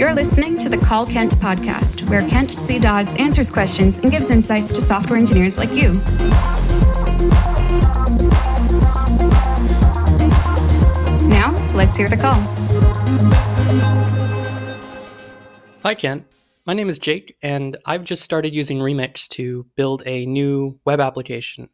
You're listening to the Call Kent podcast, where Kent C. Dodds answers questions and gives insights to software engineers like you. Now, let's hear the call. Hi, Kent. My name is Jake, and I've just started using Remix to build a new web application.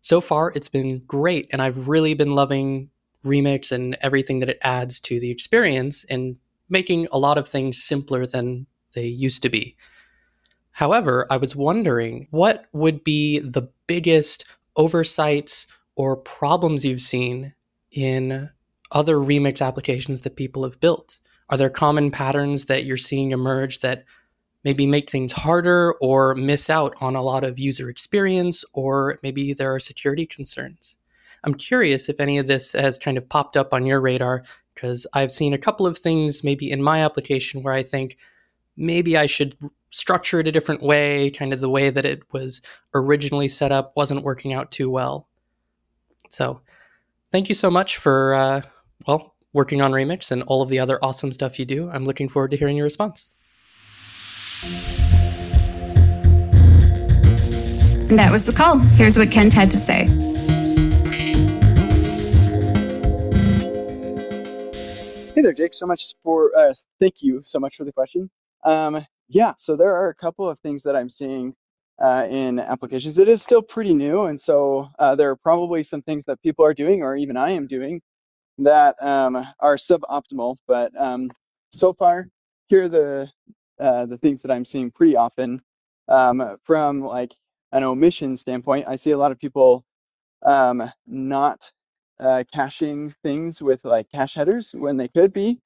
So far, it's been great, and I've really been loving Remix and everything that it adds to the experience and making a lot of things simpler than they used to be. However, I was wondering what would be the biggest oversights or problems you've seen in other remix applications that people have built? Are there common patterns that you're seeing emerge that maybe make things harder or miss out on a lot of user experience, or maybe there are security concerns? I'm curious if any of this has kind of popped up on your radar because I've seen a couple of things maybe in my application where I think maybe I should structure it a different way, kind of the way that it was originally set up wasn't working out too well. So, thank you so much for, uh, well, working on Remix and all of the other awesome stuff you do. I'm looking forward to hearing your response. And that was the call. Here's what Kent had to say. Hey there, Jake. So much for uh, thank you so much for the question. Um, yeah, so there are a couple of things that I'm seeing uh, in applications. It is still pretty new, and so uh, there are probably some things that people are doing, or even I am doing, that um, are suboptimal. But um, so far, here are the uh, the things that I'm seeing pretty often. Um, from like an omission standpoint, I see a lot of people um, not uh, caching things with like cache headers when they could be.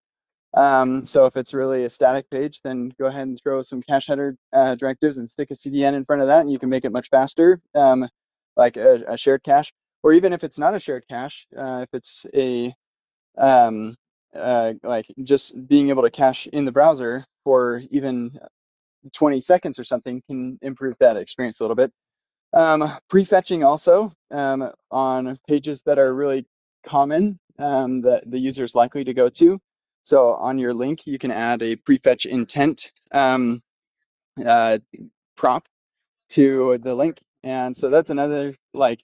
Um, so if it's really a static page, then go ahead and throw some cache header uh, directives and stick a CDN in front of that, and you can make it much faster, um, like a, a, shared cache. Or even if it's not a shared cache, uh, if it's a um, uh, like just being able to cache in the browser for even 20 seconds or something can improve that experience a little bit. Um, prefetching also um, on pages that are really common um, that the user is likely to go to. So on your link, you can add a prefetch intent um, uh, prop to the link. And so that's another like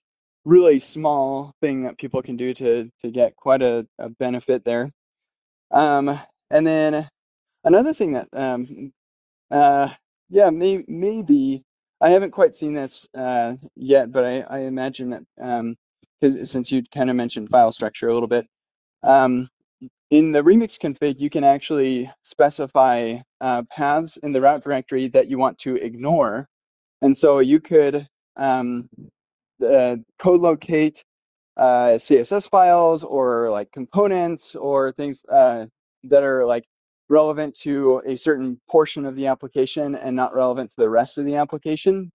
really small thing that people can do to, to get quite a, a benefit there. Um, and then another thing that, um, uh, yeah, may, maybe I haven't quite seen this uh, yet, but I, I imagine that um, since you kind of mentioned file structure a little bit, um, in the remix config, you can actually specify uh, paths in the route directory that you want to ignore. And so you could um, uh, co-locate uh, CSS files or like components or things uh, that are like relevant to a certain portion of the application and not relevant to the rest of the application.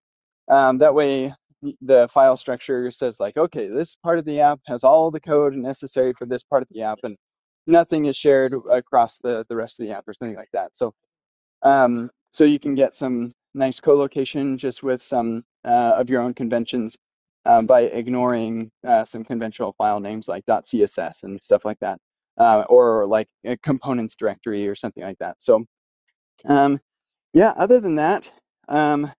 Um, that way, the file structure says like, okay, this part of the app has all the code necessary for this part of the app, and nothing is shared across the, the rest of the app or something like that. So, um, so you can get some nice co-location just with some uh, of your own conventions um, by ignoring uh, some conventional file names like .css and stuff like that uh, or like a components directory or something like that. So um, yeah, other than that, um,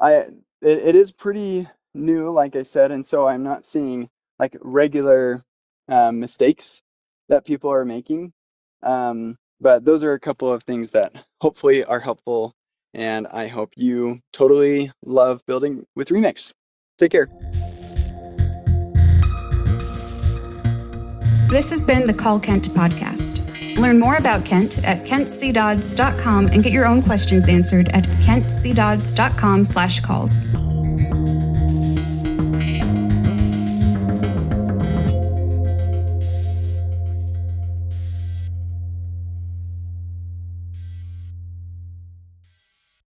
I it, it is pretty new, like I said, and so I'm not seeing like regular um, mistakes that people are making. Um, but those are a couple of things that hopefully are helpful, and I hope you totally love building with Remix. Take care. This has been the Call Kent podcast. Learn more about Kent at kentcdodds.com and get your own questions answered at kentcdodds.com slash calls.